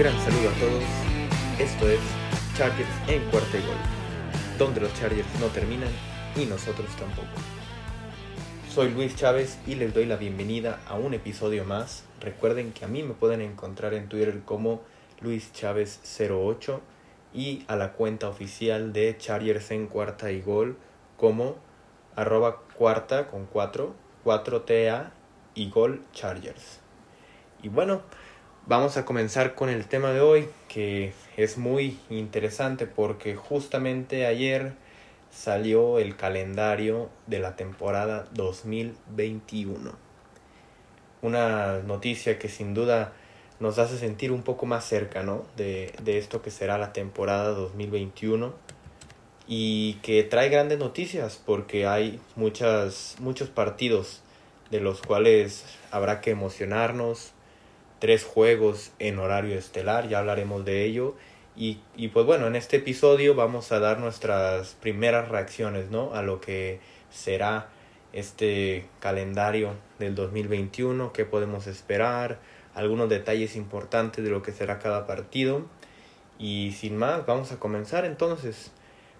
gran saludo a todos. Esto es Chargers en cuarta y gol, donde los Chargers no terminan y nosotros tampoco. Soy Luis Chávez y les doy la bienvenida a un episodio más. Recuerden que a mí me pueden encontrar en Twitter como Luis Chávez 08 y a la cuenta oficial de Chargers en cuarta y gol como arroba cuarta con 4, 4TA y gol Chargers. Y bueno, vamos a comenzar con el tema de hoy que es muy interesante porque justamente ayer salió el calendario de la temporada 2021. Una noticia que sin duda nos hace sentir un poco más cerca ¿no? de, esto que será la temporada 2021 y que trae grandes noticias porque hay muchas, muchos partidos de los cuales habrá que emocionarnos, tres juegos en horario estelar, ya hablaremos de ello. Y, y, pues bueno, en este episodio vamos a dar nuestras primeras reacciones ¿no? a lo que será este calendario del 2021, qué podemos esperar, algunos detalles importantes de lo que será cada partido. Y sin más, vamos a comenzar entonces.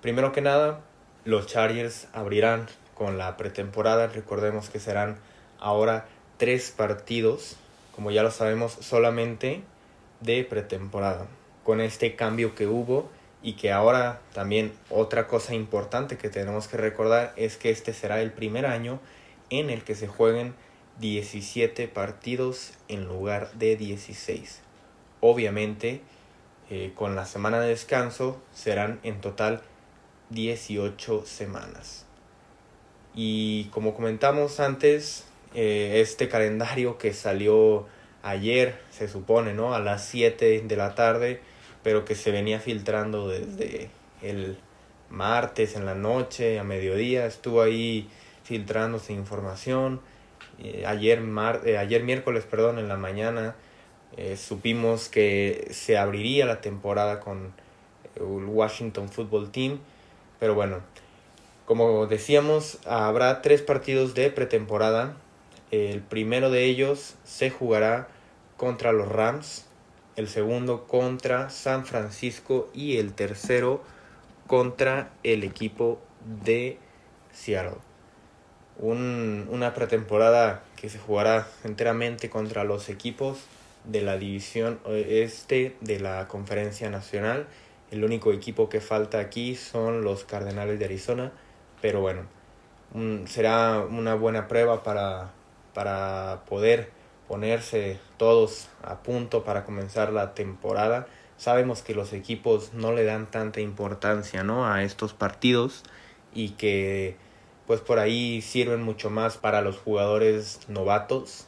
Primero que nada, los Chargers abrirán con la pretemporada. Recordemos que serán ahora tres partidos, como ya lo sabemos, solamente de pretemporada. Con este cambio que hubo y que ahora también otra cosa importante que tenemos que recordar es que este será el primer año en el que se jueguen 17 partidos en lugar de 16. Obviamente, eh, con la semana de descanso serán en total 18 semanas. Y como comentamos antes, eh, este calendario que salió ayer, se supone, ¿no? A las 7 de la tarde, pero que se venía filtrando desde el martes en la noche, a mediodía, estuvo ahí filtrándose información. Eh, ayer, mar eh, ayer miércoles, perdón, en la mañana, supimos que se abriría la temporada con el Washington Football Team pero bueno, como decíamos, habrá tres partidos de pretemporada. El primero de ellos se jugará contra los Rams, el segundo contra San Francisco y el tercero contra el equipo de Seattle. una pretemporada que se jugará enteramente contra los equipos de la división este de la conferencia nacional el único equipo que falta aquí son los Cardenales de Arizona, pero bueno, será una buena prueba para, para poder ponerse todos a punto para comenzar la temporada. Sabemos que los equipos no le dan tanta importancia ¿no? a estos partidos y que pues por ahí sirven mucho más para los jugadores novatos.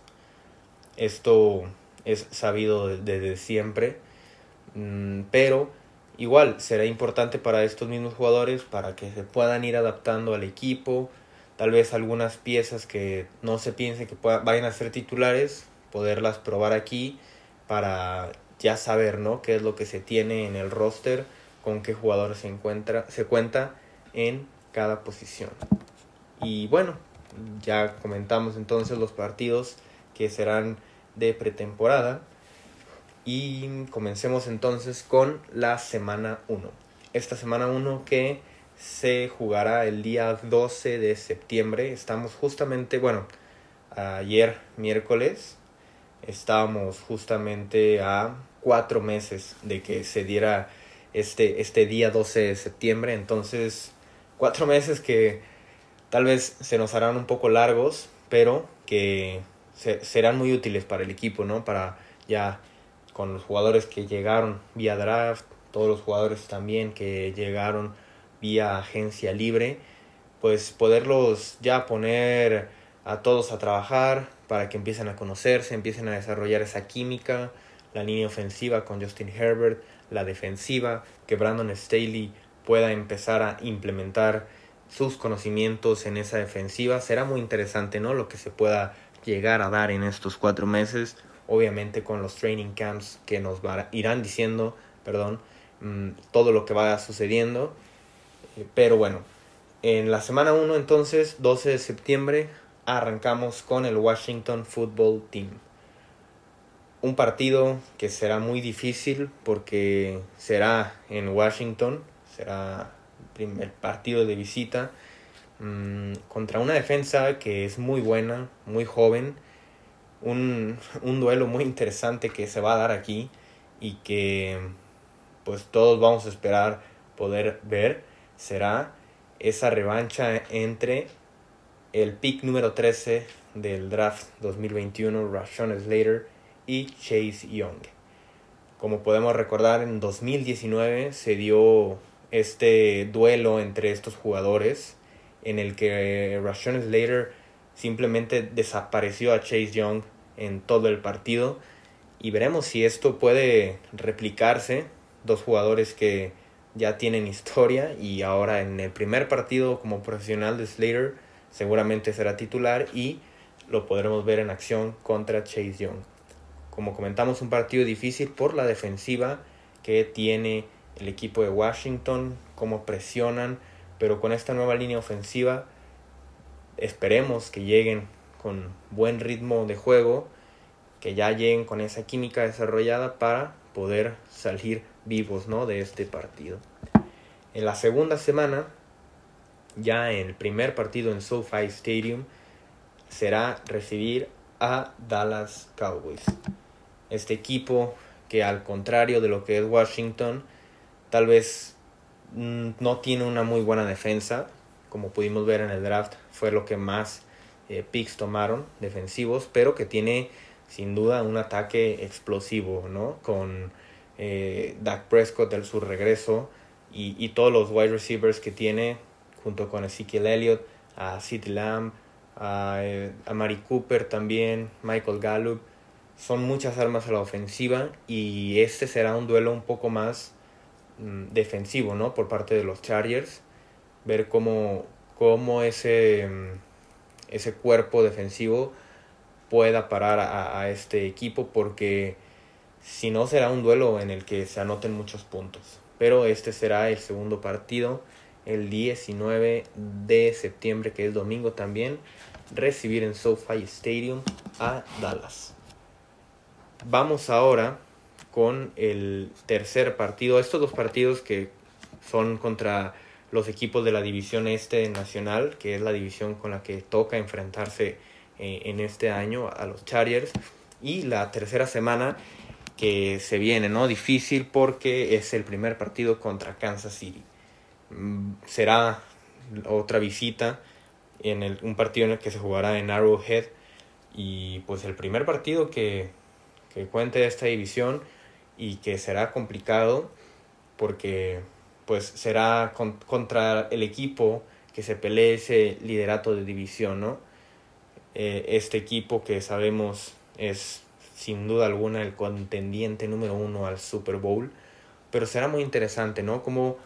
Esto es sabido desde siempre, mm, pero igual será importante para estos mismos jugadores para que se puedan ir adaptando al equipo, tal vez algunas piezas que no se piense que vayan a ser titulares, poderlas probar aquí para ya saber, ¿no? qué es lo que se tiene en el roster, con qué jugador se encuentra, se cuenta en cada posición. Y bueno, ya comentamos entonces los partidos que serán de pretemporada. Y comencemos entonces con la semana 1. Esta semana 1 que se jugará el día 12 de septiembre. Estamos justamente, bueno, ayer miércoles estábamos justamente a cuatro meses de que se diera este, este día 12 de septiembre. Entonces, cuatro meses que tal vez se nos harán un poco largos, pero que serán muy útiles para el equipo, ¿no? Para ya con los jugadores que llegaron vía draft, todos los jugadores también que llegaron vía agencia libre, pues poderlos ya poner a todos a trabajar para que empiecen a conocerse, empiecen a desarrollar esa química, la línea ofensiva con Justin Herbert, la defensiva, que Brandon Staley pueda empezar a implementar sus conocimientos en esa defensiva. Será muy interesante, ¿no? Lo que se pueda llegar a dar en estos cuatro meses obviamente con los training camps que nos irán diciendo, perdón, mm, todo lo que vaya sucediendo. Eh, pero bueno, en la semana 1 entonces, 12 de septiembre, arrancamos con el Washington Football Team. un partido que será muy difícil porque será en Washington, será el partido de visita mm, contra una defensa que es muy buena, muy joven, un, un duelo muy interesante que se va a dar aquí y que pues todos vamos a esperar poder ver será esa revancha entre el pick número 13 del draft 2021, Rashawn Slater, y Chase Young. Como podemos recordar, en 2019 se dio este duelo entre estos jugadores en el que Rashawn Slater simplemente desapareció a Chase Young en todo el partido y veremos si esto puede replicarse. Dos jugadores que ya tienen historia y ahora en el primer partido como profesional de Slater seguramente será titular y lo podremos ver en acción contra Chase Young. Como comentamos, un partido difícil por la defensiva que tiene el equipo de Washington, cómo presionan, pero con esta nueva línea ofensiva esperemos que lleguen con buen ritmo de juego, que ya lleguen con esa química desarrollada para poder salir vivos ¿no? de este partido. En la segunda semana, ya en el primer partido en SoFi Stadium, será recibir a Dallas Cowboys este equipo que al contrario de lo que es Washington, tal vez mm, no tiene una muy buena defensa, como pudimos ver en el draft, fue lo que más eh, picks tomaron defensivos, pero que tiene sin duda un ataque explosivo, ¿no? Con eh, Dak Prescott del su regreso y, y, todos los wide receivers que tiene, junto con Ezekiel Elliott, a Sid Lamb, a, eh, a Mari Cooper también, Michael Gallup son muchas armas a la ofensiva y este será un duelo un poco más mm, defensivo, ¿no? Por parte de los Chargers. Ver cómo, cómo ese, mm, ese cuerpo defensivo pueda parar a, a, este equipo porque si no será un duelo en el que se anoten muchos puntos. Pero este será el segundo partido el 19 de septiembre, que es domingo también, recibir en SoFi Stadium a Dallas. Vamos ahora con el tercer partido. Estos dos partidos que son contra los equipos de la división este nacional, que es la división con la que toca enfrentarse eh, en este año a los Chargers. Y la tercera semana que se viene, ¿no? Difícil porque es el primer partido contra Kansas City. Mm, será otra visita en el, un partido en el que se jugará en Arrowhead. Y pues el primer partido que que cuente esta división y que será complicado porque pues será contra el equipo que se pelee ese liderato de división, ¿no? Eh, este equipo que sabemos es sin duda alguna el contendiente número uno al Super Bowl, pero será muy interesante, ¿no? Cómo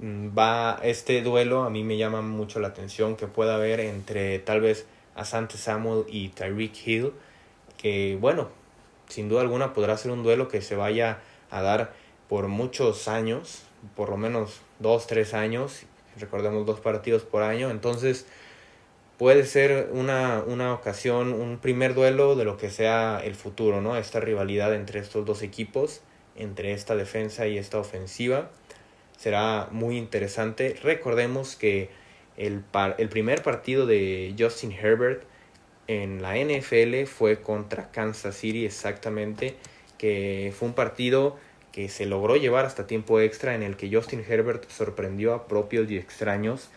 mm, va este duelo, a mí me llama mucho la atención que pueda haber entre tal vez Asante Samuel y Tyreek Hill, que bueno, sin duda alguna podrá ser un duelo que se vaya a dar por muchos años, por lo menos dos, tres años, recordemos dos partidos por año, entonces puede ser una, una ocasión, un primer duelo de lo que sea el futuro, ¿no? Esta rivalidad entre estos dos equipos, entre esta defensa y esta ofensiva, será muy interesante. Recordemos que el, el primer partido de Justin Herbert en la NFL fue contra Kansas City exactamente, que fue un partido que se logró llevar hasta tiempo extra en el que Justin Herbert sorprendió a propios y extraños.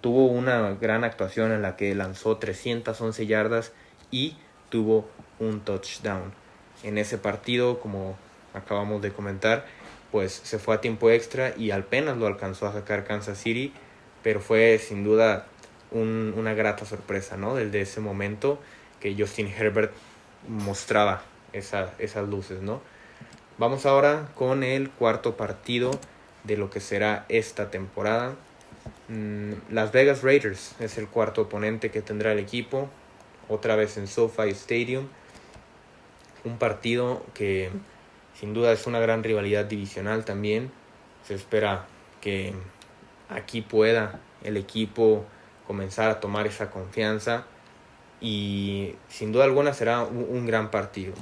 Tuvo una gran actuación en la que lanzó 311 yardas y tuvo un touchdown. En ese partido, como acabamos de comentar, pues se fue a tiempo extra y apenas lo alcanzó a sacar Kansas City, pero fue sin duda una grata sorpresa, ¿no? Desde ese momento que Justin Herbert mostraba esas luces, ¿no? Vamos ahora con el cuarto partido de lo que será esta temporada. Mm, Las Vegas Raiders es el cuarto oponente que tendrá el equipo, otra vez en SoFi Stadium. Un partido que sin duda es una gran rivalidad divisional también. Se espera que aquí pueda el equipo comenzar a tomar esa confianza y sin duda alguna será un, gran partido.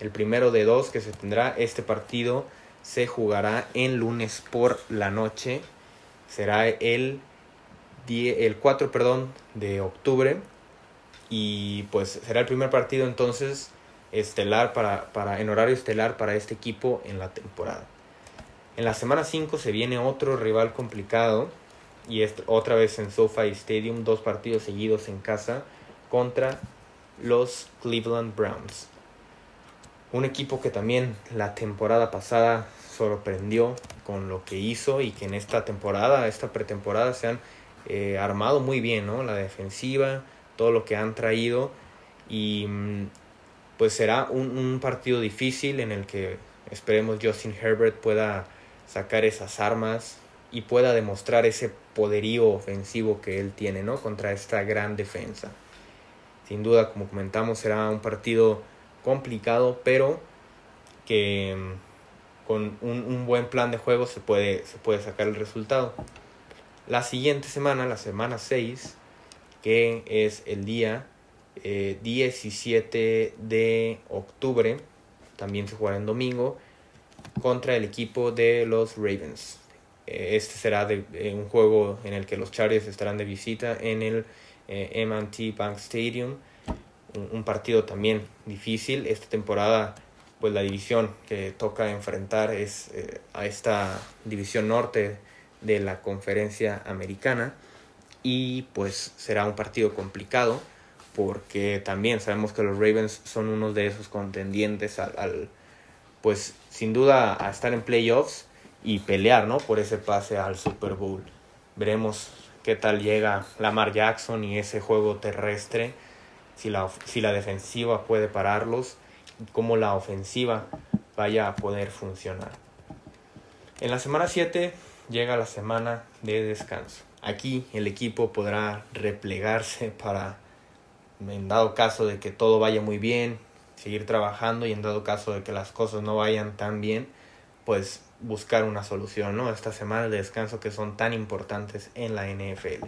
el primero de dos que se tendrá. Este partido se jugará en lunes por la noche. Será el, el 4 perdón, de octubre. Y pues será el primer partido entonces estelar para, para, en horario estelar para este equipo en la temporada. En la semana 5 se viene otro rival complicado y es otra vez en SoFi Stadium, dos partidos seguidos en casa contra los Cleveland Browns. Un equipo que también la temporada pasada sorprendió con lo que hizo y que en esta temporada, esta pretemporada se han eh, armado muy bien, ¿no? La defensiva, todo lo que han traído y mm, pues será un, un partido difícil en el que esperemos Justin Herbert pueda sacar esas armas y pueda demostrar ese poderío ofensivo que él tiene, ¿no? Contra esta gran defensa. Sin duda, como comentamos, será un partido complicado, pero que mm, con un, buen plan de juego se puede, se puede sacar el resultado. La siguiente semana, la semana 6, que es el día 17 eh, de octubre, también se jugará en domingo, contra el equipo de los Ravens. Eh, este será de, eh, un juego en el que los Chargers estarán de visita en el MT Bank Stadium. Un, partido también difícil. Esta temporada, pues la división que toca enfrentar es a esta división norte de la conferencia americana. Y pues será un partido complicado porque también sabemos que los Ravens son uno de esos contendientes al pues sin duda a estar en playoffs y pelear, ¿no? Por ese pase al Super Bowl. Veremos qué tal llega Lamar Jackson y ese juego terrestre, si la, si la defensiva puede pararlos cómo la ofensiva vaya a poder funcionar. En la semana 7 llega la semana de descanso. Aquí el equipo podrá replegarse para, en dado caso de que todo vaya muy bien, seguir trabajando y en dado caso de que las cosas no vayan tan bien, pues buscar una solución, ¿no? Estas semanas de descanso que son tan importantes en la NFL.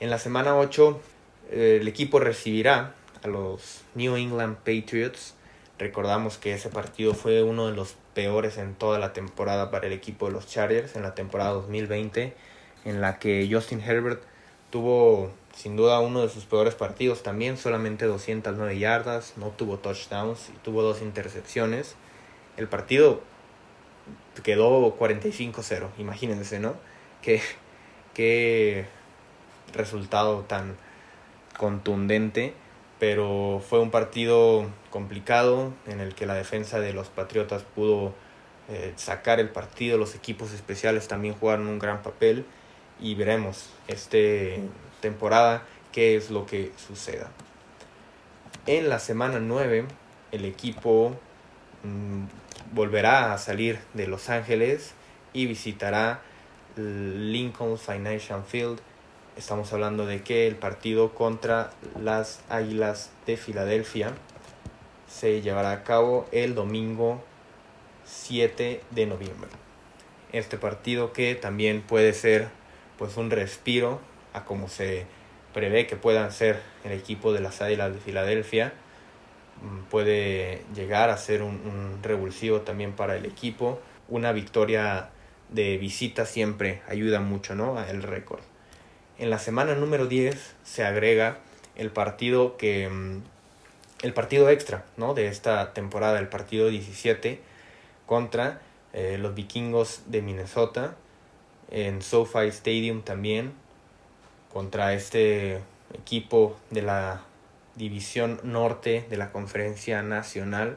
En la semana 8 eh, el equipo recibirá a los New England Patriots. Recordamos que ese partido fue uno de los peores en toda la temporada para el equipo de los Chargers en la temporada 2020 en la que Justin Herbert tuvo sin duda uno de sus peores partidos también, solamente 209 yardas, no tuvo touchdowns y tuvo dos intercepciones. El partido quedó 45-0, imagínense, ¿no? Qué, qué resultado tan contundente, pero fue un partido complicado en el que la defensa de los Patriotas pudo eh, sacar el partido, los equipos especiales también jugaron un gran papel y veremos este temporada qué es lo que suceda. En la semana 9 el equipo mm, volverá a salir de Los Ángeles y visitará Lincoln Financial Field. Estamos hablando de que el partido contra las Águilas de Filadelfia se llevará a cabo el domingo 7 de noviembre. Este partido que también puede ser pues un respiro a como se prevé que puedan ser el equipo de las Águilas de Filadelfia. Mm, puede llegar a ser un, revulsivo también para el equipo. Una victoria de visita siempre ayuda mucho ¿no? el récord. En la semana número 10 se agrega el partido que mm, el partido extra ¿no? de esta temporada, el partido 17 contra eh, los vikingos de Minnesota en SoFi Stadium también contra este equipo de la división norte de la conferencia nacional.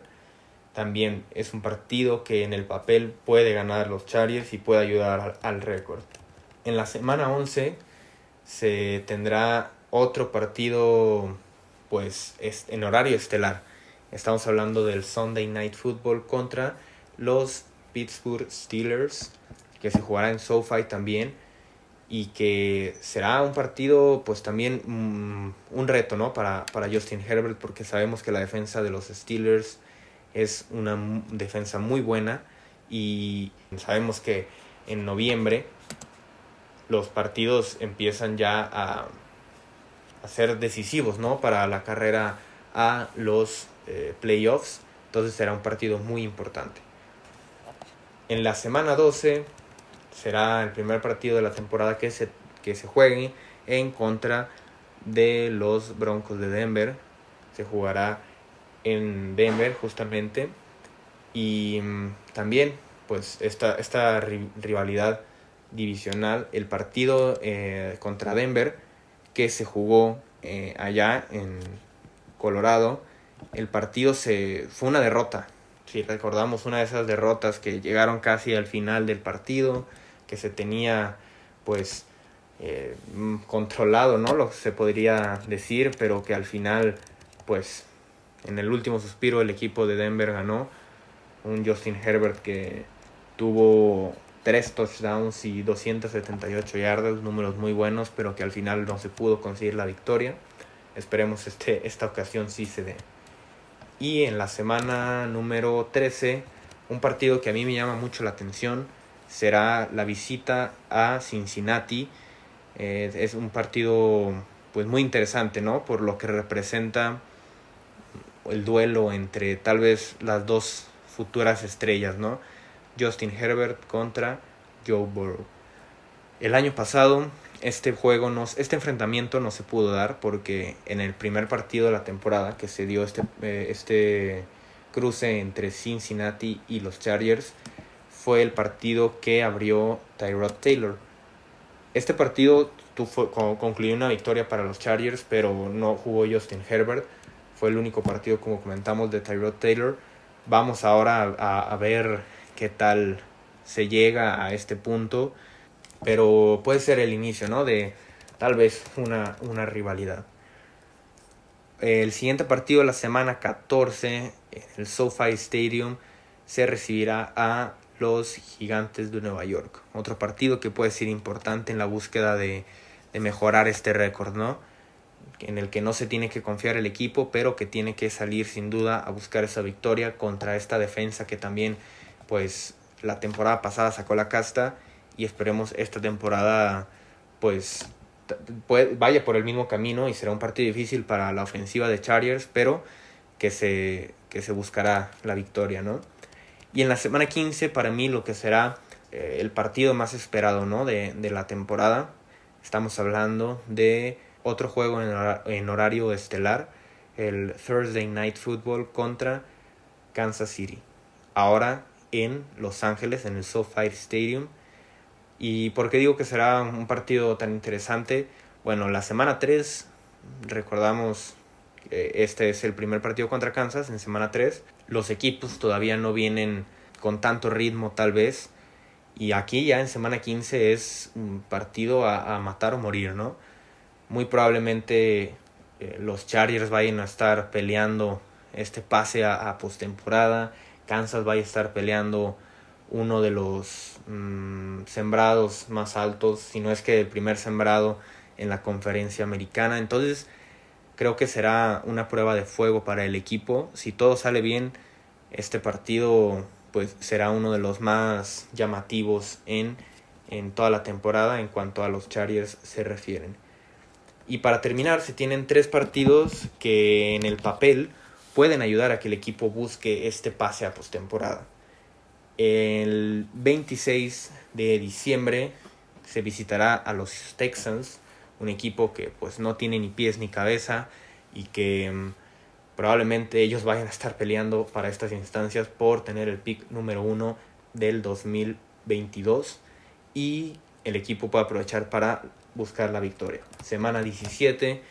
También es un partido que en el papel puede ganar los Chargers y puede ayudar al, récord. En la semana 11 se tendrá otro partido pues en horario estelar. Estamos hablando del Sunday Night Football contra los Pittsburgh Steelers que se jugará en SoFi también y que será un partido pues también mm, un reto ¿no? para, para Justin Herbert porque sabemos que la defensa de los Steelers es una defensa muy buena y sabemos que en noviembre los partidos empiezan ya a, ser decisivos ¿no? para la carrera a los eh, playoffs Entonces será un partido muy importante. En la semana 12 será el primer partido de la temporada que se, que se juegue en contra de los Broncos de Denver. Se jugará en Denver justamente. Y mm, también pues esta, esta rivalidad divisional, el partido eh, contra Denver que se jugó eh, allá en Colorado, el partido se fue una derrota. Si recordamos una de esas derrotas que llegaron casi al final del partido, que se tenía pues eh, controlado, ¿no? Lo se podría decir, pero que al final pues en el último suspiro el equipo de Denver ganó. Un Justin Herbert que tuvo tres touchdowns y 278 yardas, números muy buenos, pero que al final no se pudo conseguir la victoria. Esperemos este, esta ocasión sí se dé. Y en la semana número 13, un partido que a mí me llama mucho la atención será la visita a Cincinnati. Eh, es un partido pues muy interesante, ¿no? Por lo que representa el duelo entre tal vez las dos futuras estrellas, ¿no? Justin Herbert contra Joe Burrow. El año pasado este juego, este enfrentamiento no se pudo dar porque en el primer partido de la temporada que se dio este, eh, este cruce entre Cincinnati y los Chargers fue el partido que abrió Tyrod Taylor. Este partido concluyó una victoria para los Chargers, pero no jugó Justin Herbert. Fue el único partido, como comentamos, de Tyrod Taylor. Vamos ahora a ver qué tal se llega a este punto, pero puede ser el inicio, ¿no? De tal vez una, una rivalidad. El siguiente partido de la semana 14 en el SoFi Stadium se recibirá a los Gigantes de Nueva York. Otro partido que puede ser importante en la búsqueda de, de mejorar este récord, ¿no? En el que no se tiene que confiar el equipo, pero que tiene que salir sin duda a buscar esa victoria contra esta defensa que también pues la temporada pasada sacó la casta y esperemos esta temporada pues vaya por el mismo camino y será un partido difícil para la ofensiva de Chargers, pero que se, que se buscará la victoria, ¿no? Y en la semana 15 para mí lo que será eh, el partido más esperado, ¿no? De, de, la temporada. Estamos hablando de otro juego en, en horario estelar, el Thursday Night Football contra Kansas City. Ahora en Los Ángeles, en el SoFi Stadium. ¿Y por qué digo que será un partido tan interesante? Bueno, la semana 3, recordamos que este es el primer partido contra Kansas, en semana 3. Los equipos todavía no vienen con tanto ritmo tal vez. Y aquí ya en semana 15 es un partido a, matar o morir, ¿no? Muy probablemente eh, los Chargers vayan a estar peleando este pase a, a postemporada Kansas vaya a estar peleando uno de los mm, sembrados más altos, si no es que el primer sembrado en la conferencia americana. Entonces creo que será una prueba de fuego para el equipo. Si todo sale bien, este partido pues será uno de los más llamativos en, en toda la temporada en cuanto a los Chargers se refieren. Y para terminar, se tienen tres partidos que en el papel pueden ayudar a que el equipo busque este pase a postemporada. El 26 de diciembre se visitará a los Texans, un equipo que pues no tiene ni pies ni cabeza y que mm, probablemente ellos vayan a estar peleando para estas instancias por tener el pick número uno del 2022 y el equipo puede aprovechar para buscar la victoria. Semana 17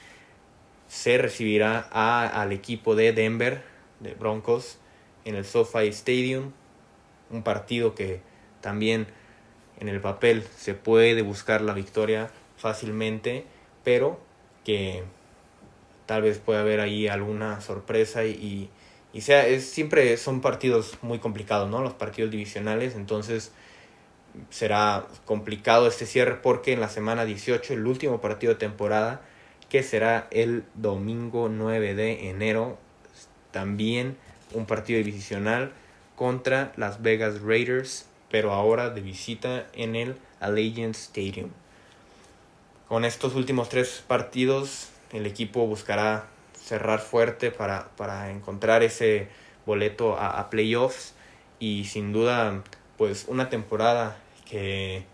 se recibirá a, al equipo de Denver, de Broncos, en el SoFi Stadium. Un partido que también en el papel se puede buscar la victoria fácilmente, pero que tal vez pueda haber ahí alguna sorpresa y, y sea, es, siempre son partidos muy complicados, ¿no? Los partidos divisionales, entonces será complicado este cierre porque en la semana 18, el último partido de temporada, que será el domingo 9 de enero. También un partido divisional contra las Vegas Raiders, pero ahora de visita en el Allegiant Stadium. Con estos últimos tres partidos, el equipo buscará cerrar fuerte para, para encontrar ese boleto a, a playoffs y sin duda pues una temporada que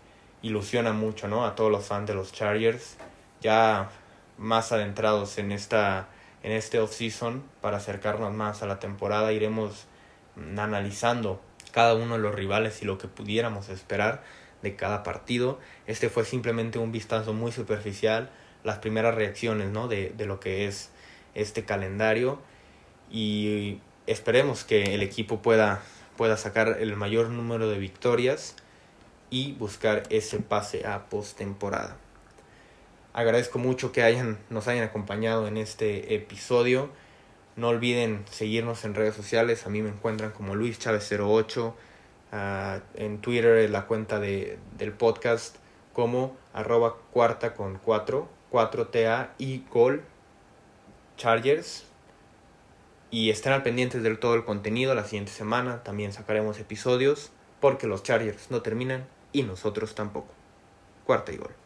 ilusiona mucho ¿no? a todos los fans de los Chargers ya más adentrados en esta en este off-season para acercarnos más a la temporada iremos analizando cada uno de los rivales y lo que pudiéramos esperar de cada partido. Este fue simplemente un vistazo muy superficial, las primeras reacciones ¿no? de, de lo que es este calendario y esperemos que el equipo pueda, pueda sacar el mayor número de victorias y buscar ese pase a postemporada. Agradezco mucho que hayan, nos hayan acompañado en este episodio. No olviden seguirnos en redes sociales. A mí me encuentran como Luis Chávez 08. Ah, en Twitter la cuenta de, del podcast como arroba cuarta con 4, 4TA y gol Chargers. Y estén al pendientes de todo el contenido la siguiente semana. También sacaremos episodios porque los Chargers no terminan y nosotros tampoco. Cuarta y gol.